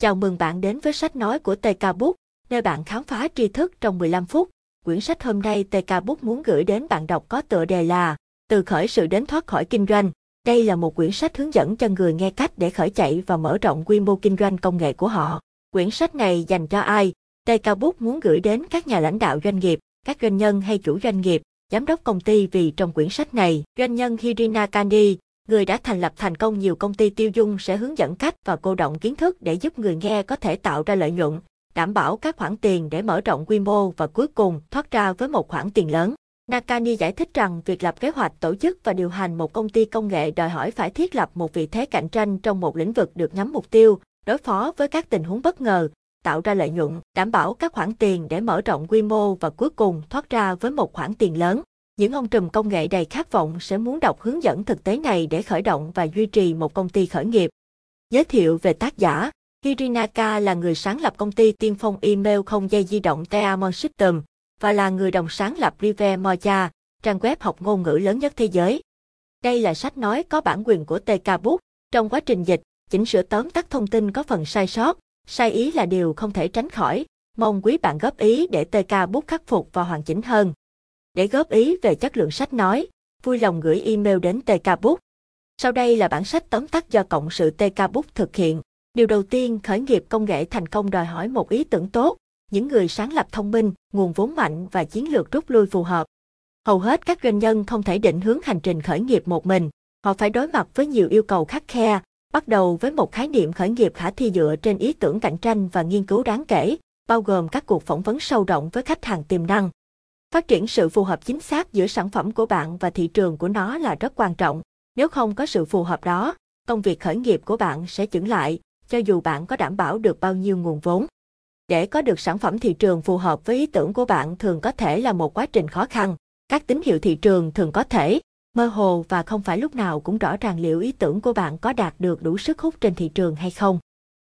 Chào mừng bạn đến với sách nói của TK Book, nơi bạn khám phá tri thức trong 15 phút. Quyển sách hôm nay TK Book muốn gửi đến bạn đọc có tựa đề là Từ khởi sự đến thoát khỏi kinh doanh. Đây là một quyển sách hướng dẫn cho người nghe cách để khởi chạy và mở rộng quy mô kinh doanh công nghệ của họ. Quyển sách này dành cho ai? TK Book muốn gửi đến các nhà lãnh đạo doanh nghiệp, các doanh nhân hay chủ doanh nghiệp, giám đốc công ty vì trong quyển sách này, doanh nhân Hirina Kandi, người đã thành lập thành công nhiều công ty tiêu dùng sẽ hướng dẫn cách và cô động kiến thức để giúp người nghe có thể tạo ra lợi nhuận, đảm bảo các khoản tiền để mở rộng quy mô và cuối cùng thoát ra với một khoản tiền lớn. Nakani giải thích rằng việc lập kế hoạch tổ chức và điều hành một công ty công nghệ đòi hỏi phải thiết lập một vị thế cạnh tranh trong một lĩnh vực được nhắm mục tiêu, đối phó với các tình huống bất ngờ, tạo ra lợi nhuận, đảm bảo các khoản tiền để mở rộng quy mô và cuối cùng thoát ra với một khoản tiền lớn. Những ông trùm công nghệ đầy khát vọng sẽ muốn đọc hướng dẫn thực tế này để khởi động và duy trì một công ty khởi nghiệp. Giới thiệu về tác giả, Hirinaka là người sáng lập công ty tiên phong email không dây di động Teamon System và là người đồng sáng lập Rive Mocha, trang web học ngôn ngữ lớn nhất thế giới. Đây là sách nói có bản quyền của TK Book. Trong quá trình dịch, chỉnh sửa tóm tắt thông tin có phần sai sót, sai ý là điều không thể tránh khỏi. Mong quý bạn góp ý để TK Book khắc phục và hoàn chỉnh hơn. Để góp ý về chất lượng sách nói, vui lòng gửi email đến TK Book. Sau đây là bản sách tóm tắt do Cộng sự TK Book thực hiện. Điều đầu tiên, khởi nghiệp công nghệ thành công đòi hỏi một ý tưởng tốt, những người sáng lập thông minh, nguồn vốn mạnh và chiến lược rút lui phù hợp. Hầu hết các doanh nhân không thể định hướng hành trình khởi nghiệp một mình, họ phải đối mặt với nhiều yêu cầu khắc khe, bắt đầu với một khái niệm khởi nghiệp khả thi dựa trên ý tưởng cạnh tranh và nghiên cứu đáng kể, bao gồm các cuộc phỏng vấn sâu rộng với khách hàng tiềm năng. Phát triển sự phù hợp chính xác giữa sản phẩm của bạn và thị trường của nó là rất quan trọng. Nếu không có sự phù hợp đó, công việc khởi nghiệp của bạn sẽ chững lại, cho dù bạn có đảm bảo được bao nhiêu nguồn vốn. Để có được sản phẩm thị trường phù hợp với ý tưởng của bạn thường có thể là một quá trình khó khăn. Các tín hiệu thị trường thường có thể mơ hồ và không phải lúc nào cũng rõ ràng liệu ý tưởng của bạn có đạt được đủ sức hút trên thị trường hay không.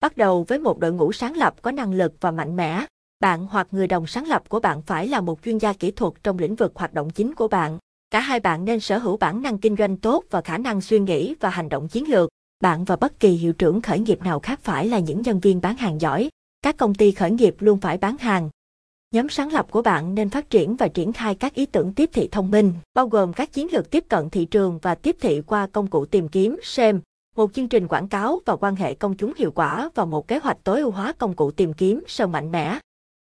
Bắt đầu với một đội ngũ sáng lập có năng lực và mạnh mẽ, bạn hoặc người đồng sáng lập của bạn phải là một chuyên gia kỹ thuật trong lĩnh vực hoạt động chính của bạn. Cả hai bạn nên sở hữu bản năng kinh doanh tốt và khả năng suy nghĩ và hành động chiến lược. Bạn và bất kỳ hiệu trưởng khởi nghiệp nào khác phải là những nhân viên bán hàng giỏi. Các công ty khởi nghiệp luôn phải bán hàng. Nhóm sáng lập của bạn nên phát triển và triển khai các ý tưởng tiếp thị thông minh, bao gồm các chiến lược tiếp cận thị trường và tiếp thị qua công cụ tìm kiếm SEM, một chương trình quảng cáo và quan hệ công chúng hiệu quả và một kế hoạch tối ưu hóa công cụ tìm kiếm SEM mạnh mẽ.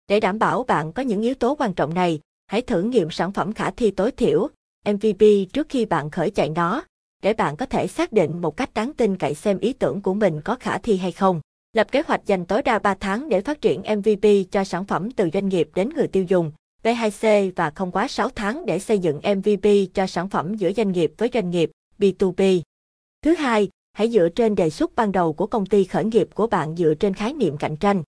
Để đảm bảo bạn có những yếu tố quan trọng này, hãy thử nghiệm sản phẩm khả thi tối thiểu, MVP trước khi bạn khởi chạy nó, để bạn có thể xác định một cách đáng tin cậy xem ý tưởng của mình có khả thi hay không. Lập kế hoạch dành tối đa 3 tháng để phát triển MVP cho sản phẩm từ doanh nghiệp đến người tiêu dùng, V2C và không quá 6 tháng để xây dựng MVP cho sản phẩm giữa doanh nghiệp với doanh nghiệp, B2B. Thứ hai, hãy dựa trên đề xuất ban đầu của công ty khởi nghiệp của bạn dựa trên khái niệm cạnh tranh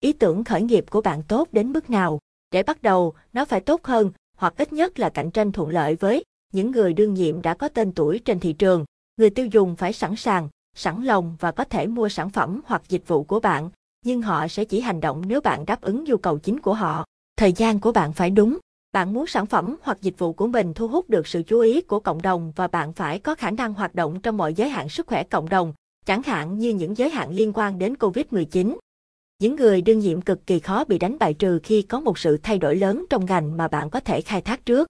ý tưởng khởi nghiệp của bạn tốt đến mức nào. Để bắt đầu, nó phải tốt hơn, hoặc ít nhất là cạnh tranh thuận lợi với những người đương nhiệm đã có tên tuổi trên thị trường. Người tiêu dùng phải sẵn sàng, sẵn lòng và có thể mua sản phẩm hoặc dịch vụ của bạn, nhưng họ sẽ chỉ hành động nếu bạn đáp ứng nhu cầu chính của họ. Thời gian của bạn phải đúng. Bạn muốn sản phẩm hoặc dịch vụ của mình thu hút được sự chú ý của cộng đồng và bạn phải có khả năng hoạt động trong mọi giới hạn sức khỏe cộng đồng, chẳng hạn như những giới hạn liên quan đến COVID-19. Những người đương nhiệm cực kỳ khó bị đánh bại trừ khi có một sự thay đổi lớn trong ngành mà bạn có thể khai thác trước.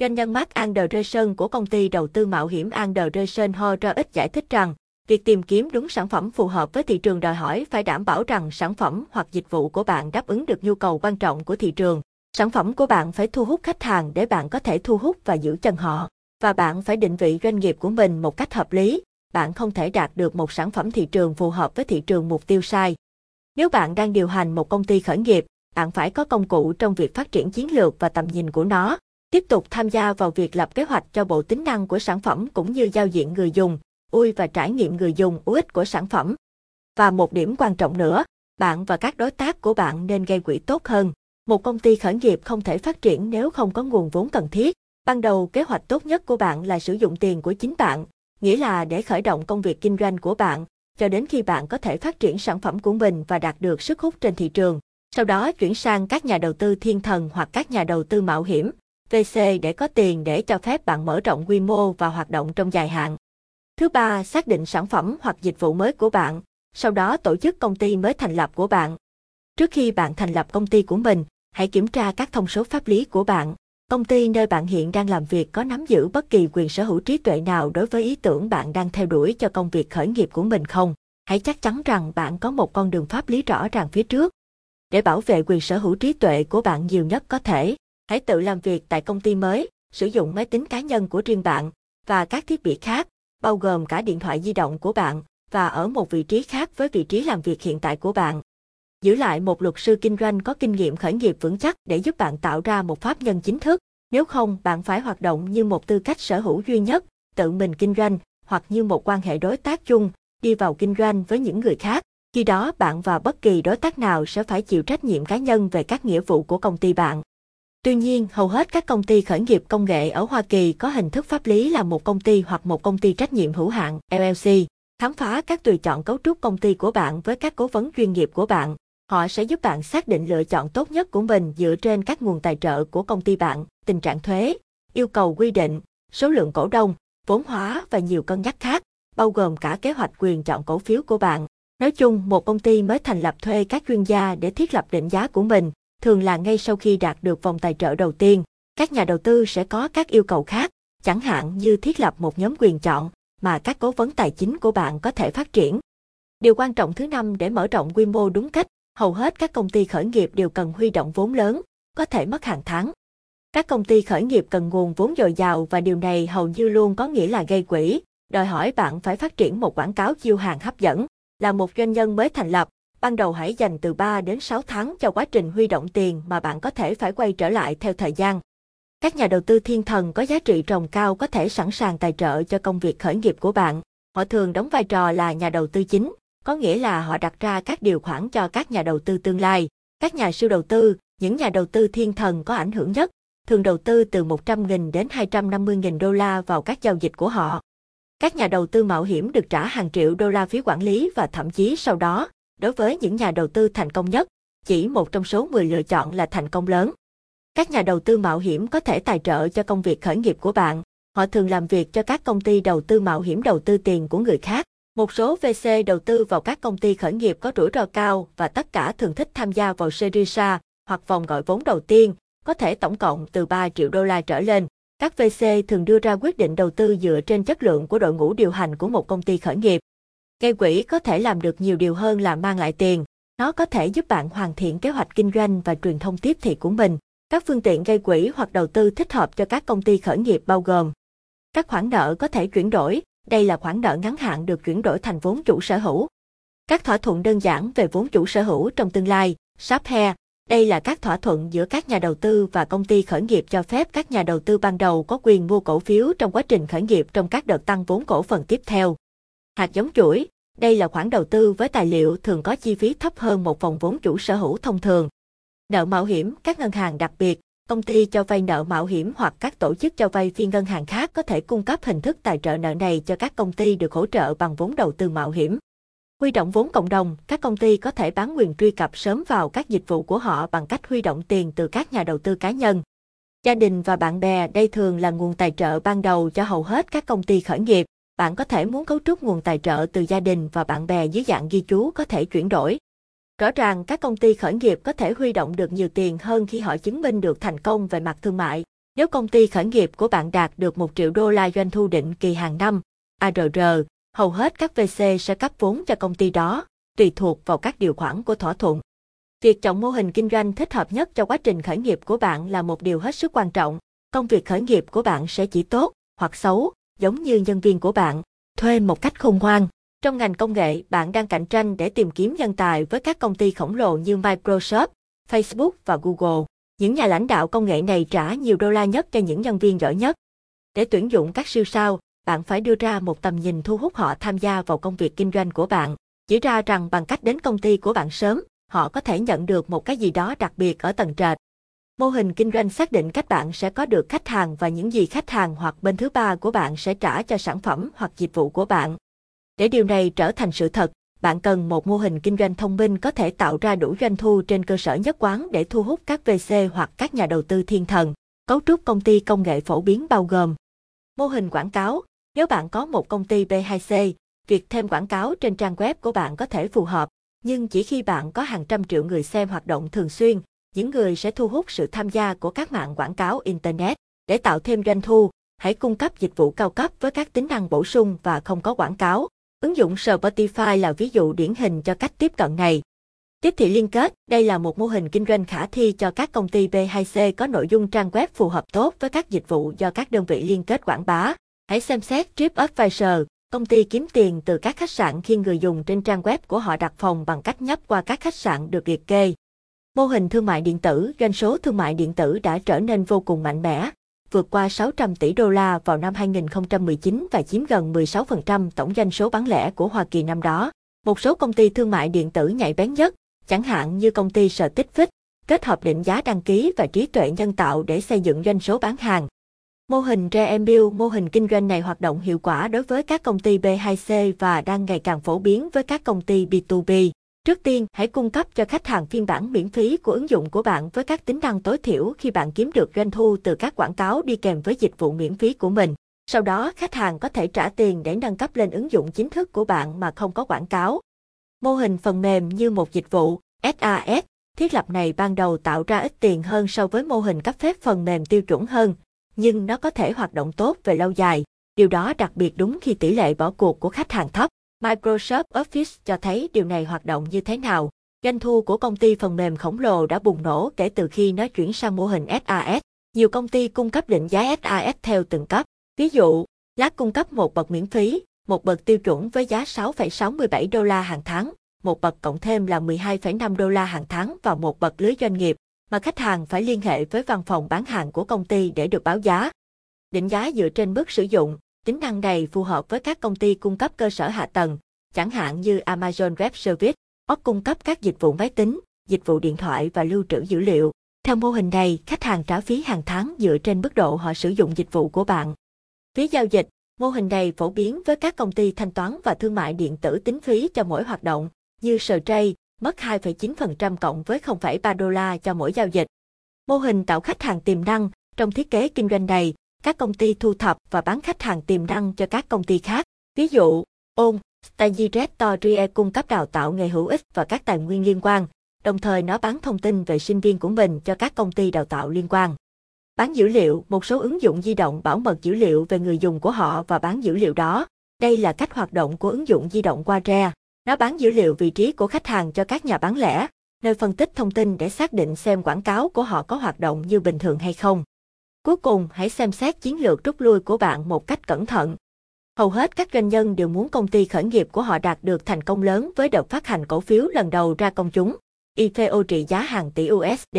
Doanh nhân Mark Anderson của công ty đầu tư mạo hiểm Anderson Horowitz giải thích rằng, việc tìm kiếm đúng sản phẩm phù hợp với thị trường đòi hỏi phải đảm bảo rằng sản phẩm hoặc dịch vụ của bạn đáp ứng được nhu cầu quan trọng của thị trường. Sản phẩm của bạn phải thu hút khách hàng để bạn có thể thu hút và giữ chân họ. Và bạn phải định vị doanh nghiệp của mình một cách hợp lý. Bạn không thể đạt được một sản phẩm thị trường phù hợp với thị trường mục tiêu sai. Nếu bạn đang điều hành một công ty khởi nghiệp, bạn phải có công cụ trong việc phát triển chiến lược và tầm nhìn của nó. Tiếp tục tham gia vào việc lập kế hoạch cho bộ tính năng của sản phẩm cũng như giao diện người dùng, UI và trải nghiệm người dùng UX của sản phẩm. Và một điểm quan trọng nữa, bạn và các đối tác của bạn nên gây quỹ tốt hơn. Một công ty khởi nghiệp không thể phát triển nếu không có nguồn vốn cần thiết. Ban đầu kế hoạch tốt nhất của bạn là sử dụng tiền của chính bạn, nghĩa là để khởi động công việc kinh doanh của bạn, cho đến khi bạn có thể phát triển sản phẩm của mình và đạt được sức hút trên thị trường. Sau đó chuyển sang các nhà đầu tư thiên thần hoặc các nhà đầu tư mạo hiểm, VC để có tiền để cho phép bạn mở rộng quy mô và hoạt động trong dài hạn. Thứ ba, xác định sản phẩm hoặc dịch vụ mới của bạn. sau đó tổ chức công ty mới thành lập của bạn. Trước khi bạn thành lập công ty của mình, hãy kiểm tra các thông số pháp lý của bạn. Công ty nơi bạn hiện đang làm việc có nắm giữ bất kỳ quyền sở hữu trí tuệ nào đối với ý tưởng bạn đang theo đuổi cho công việc khởi nghiệp của mình không? Hãy chắc chắn rằng bạn có một con đường pháp lý rõ ràng phía trước. Để bảo vệ quyền sở hữu trí tuệ của bạn nhiều nhất có thể, hãy tự làm việc tại công ty mới, sử dụng máy tính cá nhân của riêng bạn và các thiết bị khác, bao gồm cả điện thoại di động của bạn và ở một vị trí khác với vị trí làm việc hiện tại của bạn. Giữ lại một luật sư kinh doanh có kinh nghiệm khởi nghiệp vững chắc để giúp bạn tạo ra một pháp nhân chính thức. Nếu không, bạn phải hoạt động như một tư cách sở hữu duy nhất, tự mình kinh doanh, hoặc như một quan hệ đối tác chung, đi vào kinh doanh với những người khác. Khi đó bạn và bất kỳ đối tác nào sẽ phải chịu trách nhiệm cá nhân về các nghĩa vụ của công ty bạn. Tuy nhiên, hầu hết các công ty khởi nghiệp công nghệ ở Hoa Kỳ có hình thức pháp lý là một công ty hoặc một công ty trách nhiệm hữu hạn LLC. Khám phá các tùy chọn cấu trúc công ty của bạn với các cố vấn chuyên nghiệp của bạn. Họ sẽ giúp bạn xác định lựa chọn tốt nhất của mình dựa trên các nguồn tài trợ của công ty bạn, tình trạng thuế, yêu cầu quy định, số lượng cổ đông, vốn hóa và nhiều cân nhắc khác, bao gồm cả kế hoạch quyền chọn cổ phiếu của bạn. Nói chung, một công ty mới thành lập thuê các chuyên gia để thiết lập định giá của mình, thường là ngay sau khi đạt được vòng tài trợ đầu tiên. Các nhà đầu tư sẽ có các yêu cầu khác, chẳng hạn như thiết lập một nhóm quyền chọn mà các cố vấn tài chính của bạn có thể phát triển. Điều quan trọng thứ năm để mở rộng quy mô đúng cách, hầu hết các công ty khởi nghiệp đều cần huy động vốn lớn, có thể mất hàng tháng. Các công ty khởi nghiệp cần nguồn vốn dồi dào và điều này hầu như luôn có nghĩa là gây quỹ, đòi hỏi bạn phải phát triển một quảng cáo chiêu hàng hấp dẫn. Là một doanh nhân mới thành lập, ban đầu hãy dành từ 3 đến 6 tháng cho quá trình huy động tiền mà bạn có thể phải quay trở lại theo thời gian. Các nhà đầu tư thiên thần có giá trị trồng cao có thể sẵn sàng tài trợ cho công việc khởi nghiệp của bạn. Họ thường đóng vai trò là nhà đầu tư chính, có nghĩa là họ đặt ra các điều khoản cho các nhà đầu tư tương lai. Các nhà siêu đầu tư, những nhà đầu tư thiên thần có ảnh hưởng nhất, thường đầu tư từ 100.000 đến 250.000 đô la vào các giao dịch của họ. Các nhà đầu tư mạo hiểm được trả hàng triệu đô la phí quản lý và thậm chí sau đó, đối với những nhà đầu tư thành công nhất, chỉ một trong số 10 lựa chọn là thành công lớn. Các nhà đầu tư mạo hiểm có thể tài trợ cho công việc khởi nghiệp của bạn. Họ thường làm việc cho các công ty đầu tư mạo hiểm đầu tư tiền của người khác. Một số VC đầu tư vào các công ty khởi nghiệp có rủi ro cao và tất cả thường thích tham gia vào Series A hoặc vòng gọi vốn đầu tiên, có thể tổng cộng từ 3 triệu đô la trở lên. Các VC thường đưa ra quyết định đầu tư dựa trên chất lượng của đội ngũ điều hành của một công ty khởi nghiệp. Gây quỹ có thể làm được nhiều điều hơn là mang lại tiền. Nó có thể giúp bạn hoàn thiện kế hoạch kinh doanh và truyền thông tiếp thị của mình. Các phương tiện gây quỹ hoặc đầu tư thích hợp cho các công ty khởi nghiệp bao gồm các khoản nợ có thể chuyển đổi, đây là khoản nợ ngắn hạn được chuyển đổi thành vốn chủ sở hữu. Các thỏa thuận đơn giản về vốn chủ sở hữu trong tương lai, Share, đây là các thỏa thuận giữa các nhà đầu tư và công ty khởi nghiệp cho phép các nhà đầu tư ban đầu có quyền mua cổ phiếu trong quá trình khởi nghiệp trong các đợt tăng vốn cổ phần tiếp theo. Hạt giống chuỗi, đây là khoản đầu tư với tài liệu thường có chi phí thấp hơn một vòng vốn chủ sở hữu thông thường. Nợ mạo hiểm, các ngân hàng đặc biệt, công ty cho vay nợ mạo hiểm hoặc các tổ chức cho vay phi ngân hàng khác có thể cung cấp hình thức tài trợ nợ này cho các công ty được hỗ trợ bằng vốn đầu tư mạo hiểm. Huy động vốn cộng đồng, các công ty có thể bán quyền truy cập sớm vào các dịch vụ của họ bằng cách huy động tiền từ các nhà đầu tư cá nhân. Gia đình và bạn bè đây thường là nguồn tài trợ ban đầu cho hầu hết các công ty khởi nghiệp. Bạn có thể muốn cấu trúc nguồn tài trợ từ gia đình và bạn bè dưới dạng ghi chú có thể chuyển đổi. Rõ ràng các công ty khởi nghiệp có thể huy động được nhiều tiền hơn khi họ chứng minh được thành công về mặt thương mại. Nếu công ty khởi nghiệp của bạn đạt được 1 triệu đô la doanh thu định kỳ hàng năm, ARR, hầu hết các VC sẽ cấp vốn cho công ty đó, tùy thuộc vào các điều khoản của thỏa thuận. Việc chọn mô hình kinh doanh thích hợp nhất cho quá trình khởi nghiệp của bạn là một điều hết sức quan trọng. Công việc khởi nghiệp của bạn sẽ chỉ tốt hoặc xấu, giống như nhân viên của bạn, thuê một cách khôn ngoan. Trong ngành công nghệ, bạn đang cạnh tranh để tìm kiếm nhân tài với các công ty khổng lồ như Microsoft, Facebook và Google. Những nhà lãnh đạo công nghệ này trả nhiều đô la nhất cho những nhân viên giỏi nhất. Để tuyển dụng các siêu sao, bạn phải đưa ra một tầm nhìn thu hút họ tham gia vào công việc kinh doanh của bạn. Chỉ ra rằng bằng cách đến công ty của bạn sớm, họ có thể nhận được một cái gì đó đặc biệt ở tầng trệt. Mô hình kinh doanh xác định cách bạn sẽ có được khách hàng và những gì khách hàng hoặc bên thứ ba của bạn sẽ trả cho sản phẩm hoặc dịch vụ của bạn. Để điều này trở thành sự thật, bạn cần một mô hình kinh doanh thông minh có thể tạo ra đủ doanh thu trên cơ sở nhất quán để thu hút các VC hoặc các nhà đầu tư thiên thần. Cấu trúc công ty công nghệ phổ biến bao gồm Mô hình quảng cáo, nếu bạn có một công ty B2C, việc thêm quảng cáo trên trang web của bạn có thể phù hợp, nhưng chỉ khi bạn có hàng trăm triệu người xem hoạt động thường xuyên, những người sẽ thu hút sự tham gia của các mạng quảng cáo Internet. Để tạo thêm doanh thu, hãy cung cấp dịch vụ cao cấp với các tính năng bổ sung và không có quảng cáo. Ứng dụng Spotify là ví dụ điển hình cho cách tiếp cận này. Tiếp thị liên kết, đây là một mô hình kinh doanh khả thi cho các công ty B2C có nội dung trang web phù hợp tốt với các dịch vụ do các đơn vị liên kết quảng bá. Hãy xem xét TripAdvisor, công ty kiếm tiền từ các khách sạn khi người dùng trên trang web của họ đặt phòng bằng cách nhấp qua các khách sạn được liệt kê. Mô hình thương mại điện tử, doanh số thương mại điện tử đã trở nên vô cùng mạnh mẽ, vượt qua 600 tỷ đô la vào năm 2019 và chiếm gần 16% tổng doanh số bán lẻ của Hoa Kỳ năm đó. Một số công ty thương mại điện tử nhạy bén nhất, chẳng hạn như công ty Sở Tích Vích, kết hợp định giá đăng ký và trí tuệ nhân tạo để xây dựng doanh số bán hàng. Mô hình Reembuild, mô hình kinh doanh này hoạt động hiệu quả đối với các công ty B2C và đang ngày càng phổ biến với các công ty B2B. Trước tiên, hãy cung cấp cho khách hàng phiên bản miễn phí của ứng dụng của bạn với các tính năng tối thiểu khi bạn kiếm được doanh thu từ các quảng cáo đi kèm với dịch vụ miễn phí của mình. Sau đó, khách hàng có thể trả tiền để nâng cấp lên ứng dụng chính thức của bạn mà không có quảng cáo. Mô hình phần mềm như một dịch vụ, (SaaS) thiết lập này ban đầu tạo ra ít tiền hơn so với mô hình cấp phép phần mềm tiêu chuẩn hơn, nhưng nó có thể hoạt động tốt về lâu dài. Điều đó đặc biệt đúng khi tỷ lệ bỏ cuộc của khách hàng thấp. Microsoft Office cho thấy điều này hoạt động như thế nào. Doanh thu của công ty phần mềm khổng lồ đã bùng nổ kể từ khi nó chuyển sang mô hình SaaS. Nhiều công ty cung cấp định giá SaaS theo từng cấp. Ví dụ, Lát cung cấp một bậc miễn phí, một bậc tiêu chuẩn với giá 6,67 đô la hàng tháng, một bậc cộng thêm là 12,5 đô la hàng tháng và một bậc lưới doanh nghiệp, mà khách hàng phải liên hệ với văn phòng bán hàng của công ty để được báo giá. Định giá dựa trên mức sử dụng, tính năng này phù hợp với các công ty cung cấp cơ sở hạ tầng, chẳng hạn như Amazon Web Service, hoặc cung cấp các dịch vụ máy tính, dịch vụ điện thoại và lưu trữ dữ liệu. Theo mô hình này, khách hàng trả phí hàng tháng dựa trên mức độ họ sử dụng dịch vụ của bạn. Phí giao dịch, mô hình này phổ biến với các công ty thanh toán và thương mại điện tử tính phí cho mỗi hoạt động, như Stripe, mất 2,9% cộng với 0,3 đô la cho mỗi giao dịch. Mô hình tạo khách hàng tiềm năng, trong thiết kế kinh doanh này, các công ty thu thập và bán khách hàng tiềm năng cho các công ty khác. Ví dụ, On, Stagirectorie cung cấp đào tạo nghề hữu ích và các tài nguyên liên quan, đồng thời nó bán thông tin về sinh viên của mình cho các công ty đào tạo liên quan. Bán dữ liệu, một số ứng dụng di động bảo mật dữ liệu về người dùng của họ và bán dữ liệu đó. Đây là cách hoạt động của ứng dụng di động qua Re. Nó bán dữ liệu vị trí của khách hàng cho các nhà bán lẻ, nơi phân tích thông tin để xác định xem quảng cáo của họ có hoạt động như bình thường hay không. Cuối cùng, hãy xem xét chiến lược rút lui của bạn một cách cẩn thận. Hầu hết các doanh nhân đều muốn công ty khởi nghiệp của họ đạt được thành công lớn với đợt phát hành cổ phiếu lần đầu ra công chúng. IPO trị giá hàng tỷ USD.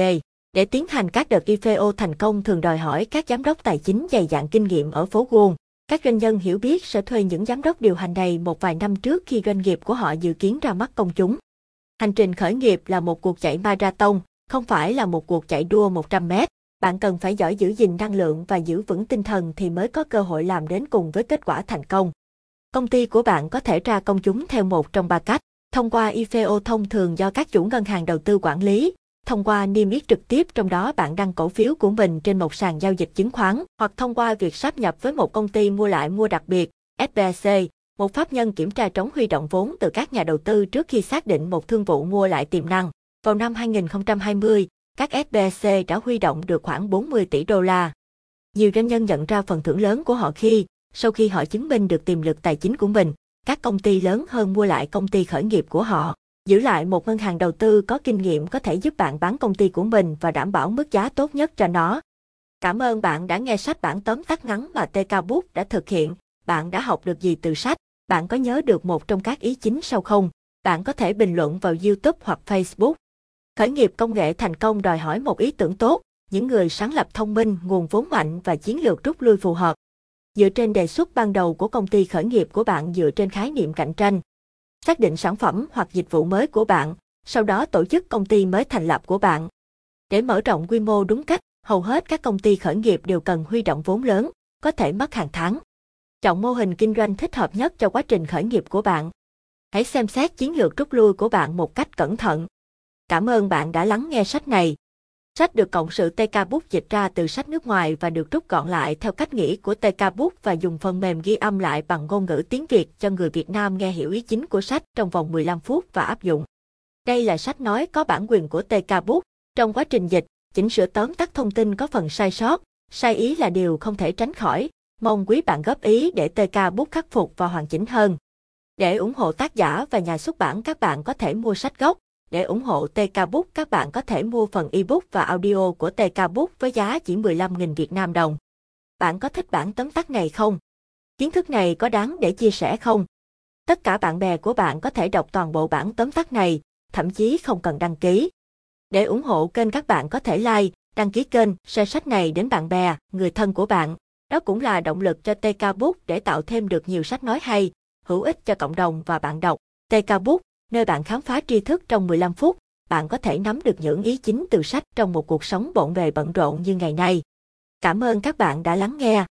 Để tiến hành các đợt IPO thành công thường đòi hỏi các giám đốc tài chính dày dạn kinh nghiệm ở phố Wall. Các doanh nhân hiểu biết sẽ thuê những giám đốc điều hành này một vài năm trước khi doanh nghiệp của họ dự kiến ra mắt công chúng. Hành trình khởi nghiệp là một cuộc chạy marathon, không phải là một cuộc chạy đua 100 mét. Bạn cần phải giỏi giữ gìn năng lượng và giữ vững tinh thần thì mới có cơ hội làm đến cùng với kết quả thành công. Công ty của bạn có thể ra công chúng theo một trong ba cách, thông qua IPO thông thường do các chủ ngân hàng đầu tư quản lý, thông qua niêm yết trực tiếp trong đó bạn đăng cổ phiếu của mình trên một sàn giao dịch chứng khoán hoặc thông qua việc sáp nhập với một công ty mua lại mua đặc biệt, SBC, một pháp nhân kiểm tra trống huy động vốn từ các nhà đầu tư trước khi xác định một thương vụ mua lại tiềm năng. Vào năm 2020, các SBC đã huy động được khoảng 40 tỷ đô la. Nhiều doanh nhân nhận ra phần thưởng lớn của họ khi, sau khi họ chứng minh được tiềm lực tài chính của mình, các công ty lớn hơn mua lại công ty khởi nghiệp của họ. Giữ lại một ngân hàng đầu tư có kinh nghiệm có thể giúp bạn bán công ty của mình và đảm bảo mức giá tốt nhất cho nó. Cảm ơn bạn đã nghe sách bản tóm tắt ngắn mà TK Book đã thực hiện. Bạn đã học được gì từ sách? Bạn có nhớ được một trong các ý chính sau không? Bạn có thể bình luận vào YouTube hoặc Facebook. Khởi nghiệp công nghệ thành công đòi hỏi một ý tưởng tốt, những người sáng lập thông minh, nguồn vốn mạnh và chiến lược rút lui phù hợp. Dựa trên đề xuất ban đầu của công ty khởi nghiệp của bạn dựa trên khái niệm cạnh tranh, xác định sản phẩm hoặc dịch vụ mới của bạn, sau đó tổ chức công ty mới thành lập của bạn. Để mở rộng quy mô đúng cách, hầu hết các công ty khởi nghiệp đều cần huy động vốn lớn, có thể mất hàng tháng. Chọn mô hình kinh doanh thích hợp nhất cho quá trình khởi nghiệp của bạn. Hãy xem xét chiến lược rút lui của bạn một cách cẩn thận. Cảm ơn bạn đã lắng nghe sách này. Sách được cộng sự TK Book dịch ra từ sách nước ngoài và được rút gọn lại theo cách nghĩ của TK Book và dùng phần mềm ghi âm lại bằng ngôn ngữ tiếng Việt cho người Việt Nam nghe hiểu ý chính của sách trong vòng 15 phút và áp dụng. Đây là sách nói có bản quyền của TK Book. Trong quá trình dịch, chỉnh sửa tóm tắt thông tin có phần sai sót, sai ý là điều không thể tránh khỏi. Mong quý bạn góp ý để TK Book khắc phục và hoàn chỉnh hơn. Để ủng hộ tác giả và nhà xuất bản các bạn có thể mua sách gốc. Để ủng hộ TK Book các bạn có thể mua phần ebook và audio của TK Book với giá chỉ 15.000 Việt Nam đồng. Bạn có thích bản tóm tắt này không? Kiến thức này có đáng để chia sẻ không? Tất cả bạn bè của bạn có thể đọc toàn bộ bản tóm tắt này, thậm chí không cần đăng ký. Để ủng hộ kênh các bạn có thể like, đăng ký kênh, share sách này đến bạn bè, người thân của bạn. Đó cũng là động lực cho TK Book để tạo thêm được nhiều sách nói hay, hữu ích cho cộng đồng và bạn đọc. TK Book, nơi bạn khám phá tri thức trong 15 phút, bạn có thể nắm được những ý chính từ sách trong một cuộc sống bộn bề bận rộn như ngày nay. Cảm ơn các bạn đã lắng nghe.